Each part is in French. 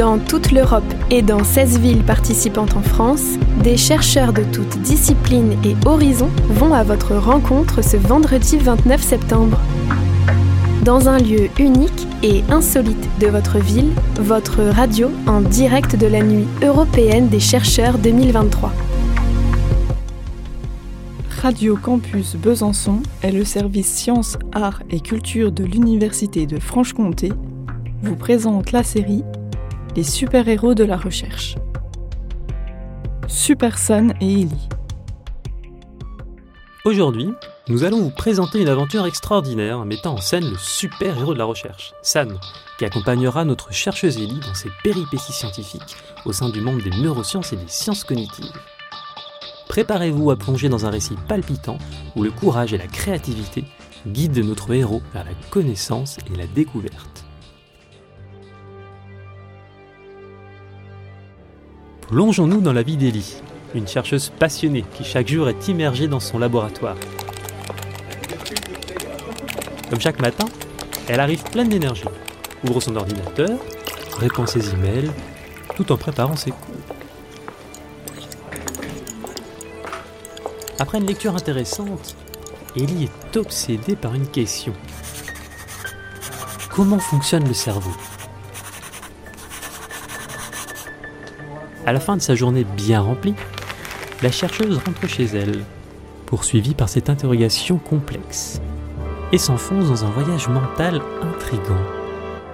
Dans toute l'Europe et dans 16 villes participantes en France, des chercheurs de toutes disciplines et horizons vont à votre rencontre ce vendredi 29 septembre. Dans un lieu unique et insolite de votre ville, votre radio en direct de la nuit européenne des chercheurs 2023. Radio Campus Besançon est le service sciences, arts et culture de l'Université de Franche-Comté vous présente la série Super-héros de la recherche. Super San et Ellie. Aujourd'hui, nous allons vous présenter une aventure extraordinaire mettant en scène le super-héros de la recherche, San, qui accompagnera notre chercheuse Ellie dans ses péripéties scientifiques au sein du monde des neurosciences et des sciences cognitives. Préparez-vous à plonger dans un récit palpitant où le courage et la créativité guident notre héros vers la connaissance et la découverte. Plongeons-nous dans la vie d'Ellie, une chercheuse passionnée qui chaque jour est immergée dans son laboratoire. Comme chaque matin, elle arrive pleine d'énergie, ouvre son ordinateur, répond ses emails, tout en préparant ses cours. Après une lecture intéressante, Ellie est obsédée par une question. Comment fonctionne le cerveau? À la fin de sa journée bien remplie, la chercheuse rentre chez elle, poursuivie par cette interrogation complexe, et s'enfonce dans un voyage mental intrigant,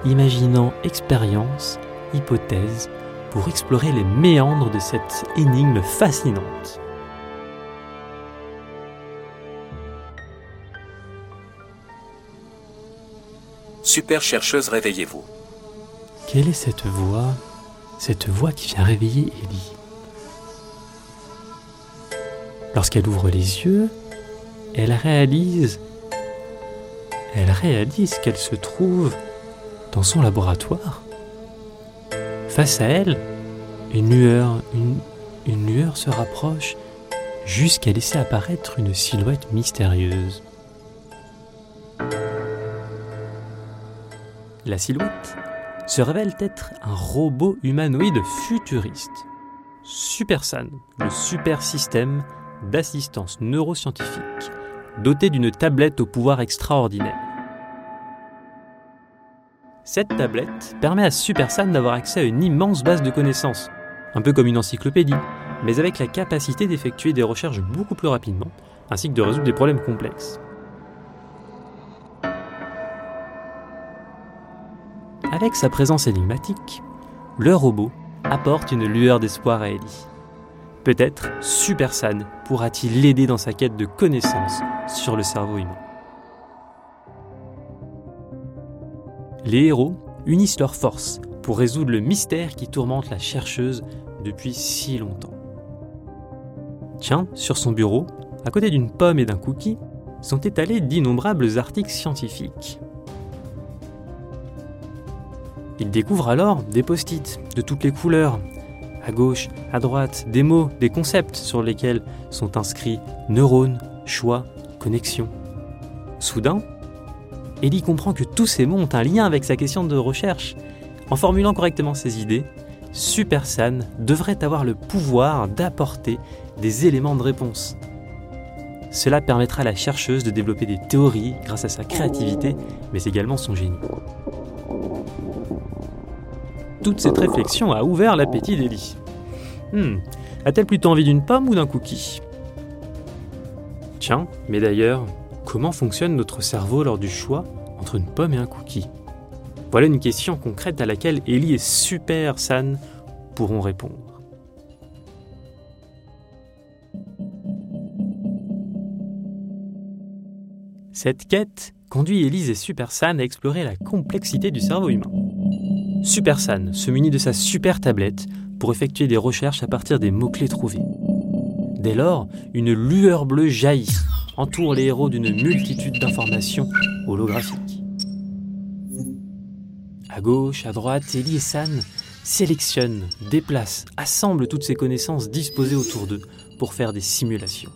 imaginant expériences, hypothèses, pour explorer les méandres de cette énigme fascinante. Super chercheuse, réveillez-vous. Quelle est cette voix Cette voix qui vient réveiller Ellie. Lorsqu'elle ouvre les yeux, elle réalise elle réalise qu'elle se trouve dans son laboratoire. Face à elle, une lueur, une, une lueur se rapproche jusqu'à laisser apparaître une silhouette mystérieuse. La silhouette se révèle être un robot humanoïde futuriste. SuperSan, le super système d'assistance neuroscientifique, doté d'une tablette au pouvoir extraordinaire. Cette tablette permet à SuperSan d'avoir accès à une immense base de connaissances, un peu comme une encyclopédie, mais avec la capacité d'effectuer des recherches beaucoup plus rapidement, ainsi que de résoudre des problèmes complexes. Avec sa présence énigmatique, le robot apporte une lueur d'espoir à Ellie. Peut-être SuperSan pourra-t-il l'aider dans sa quête de connaissances sur le cerveau humain. Les héros unissent leurs forces pour résoudre le mystère qui tourmente la chercheuse depuis si longtemps. Tiens, sur son bureau, à côté d'une pomme et d'un cookie, sont étalés d'innombrables articles scientifiques. Il découvre alors des post-it de toutes les couleurs, à gauche, à droite, des mots, des concepts sur lesquels sont inscrits neurones, choix, connexion. Soudain, Ellie comprend que tous ces mots ont un lien avec sa question de recherche. En formulant correctement ses idées, SuperSan devrait avoir le pouvoir d'apporter des éléments de réponse. Cela permettra à la chercheuse de développer des théories grâce à sa créativité, mais également son génie. Toute cette réflexion a ouvert l'appétit d'Ellie. Hmm, a-t-elle plutôt envie d'une pomme ou d'un cookie? Tiens, mais d'ailleurs, comment fonctionne notre cerveau lors du choix entre une pomme et un cookie? Voilà une question concrète à laquelle Ellie et Super San pourront répondre. Cette quête conduit Elise et Super San à explorer la complexité du cerveau humain. Super San se munit de sa super tablette pour effectuer des recherches à partir des mots-clés trouvés. Dès lors, une lueur bleue jaillit, entoure les héros d'une multitude d'informations holographiques. À gauche, à droite, Ellie et San sélectionnent, déplacent, assemblent toutes ces connaissances disposées autour d'eux pour faire des simulations.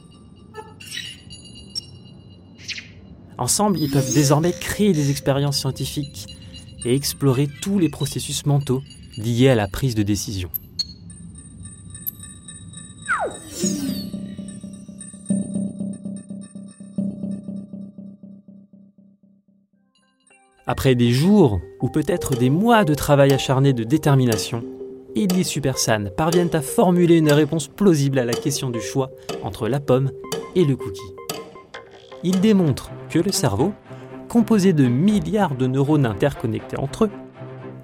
Ensemble, ils peuvent désormais créer des expériences scientifiques et explorer tous les processus mentaux liées à la prise de décision. Après des jours ou peut-être des mois de travail acharné de détermination, Eli Supersan parviennent à formuler une réponse plausible à la question du choix entre la pomme et le cookie. Ils démontrent que le cerveau, composé de milliards de neurones interconnectés entre eux,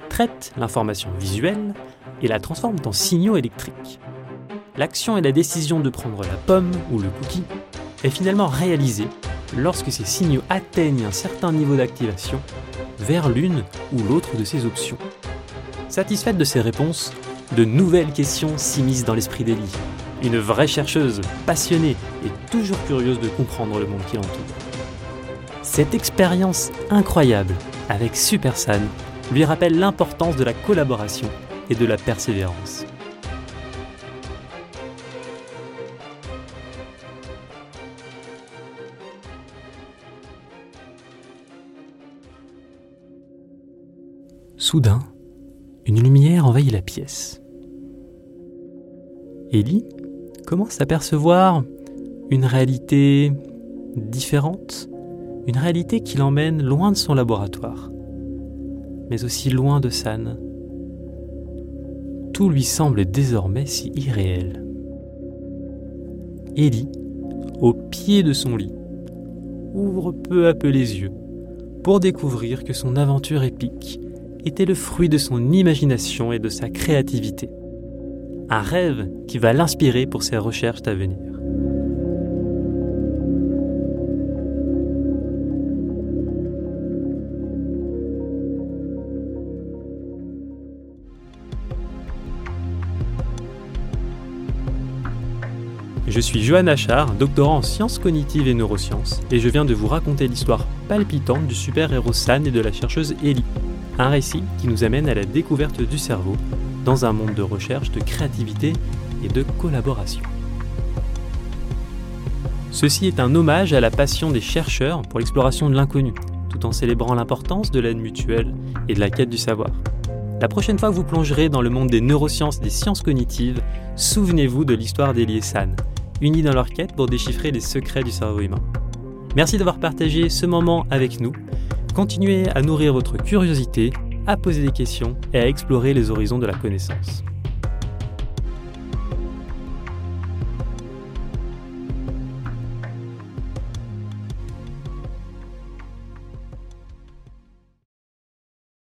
traite l'information visuelle et la transforme en signaux électriques. L'action et la décision de prendre la pomme ou le cookie est finalement réalisée lorsque ces signaux atteignent un certain niveau d'activation vers l'une ou l'autre de ces options. Satisfaite de ces réponses, de nouvelles questions s'immiscent dans l'esprit d'Elie, une vraie chercheuse, passionnée et toujours curieuse de comprendre le monde qui l'entoure. Cette expérience incroyable avec Supersan lui rappelle l'importance de la collaboration et de la persévérance. Soudain, une lumière envahit la pièce. Ellie commence à percevoir une réalité différente, une réalité qui l'emmène loin de son laboratoire, mais aussi loin de San. Tout lui semble désormais si irréel. Ellie, au pied de son lit, ouvre peu à peu les yeux pour découvrir que son aventure épique était le fruit de son imagination et de sa créativité. Un rêve qui va l'inspirer pour ses recherches à venir. Je suis Johan Achard, doctorant en sciences cognitives et neurosciences, et je viens de vous raconter l'histoire palpitante du super-héros San et de la chercheuse Ellie. Un récit qui nous amène à la découverte du cerveau dans un monde de recherche, de créativité et de collaboration. Ceci est un hommage à la passion des chercheurs pour l'exploration de l'inconnu, tout en célébrant l'importance de l'aide mutuelle et de la quête du savoir. La prochaine fois que vous plongerez dans le monde des neurosciences et des sciences cognitives, souvenez-vous de l'histoire d'Elie San, unis dans leur quête pour déchiffrer les secrets du cerveau humain. Merci d'avoir partagé ce moment avec nous Continuez à nourrir votre curiosité, à poser des questions et à explorer les horizons de la connaissance.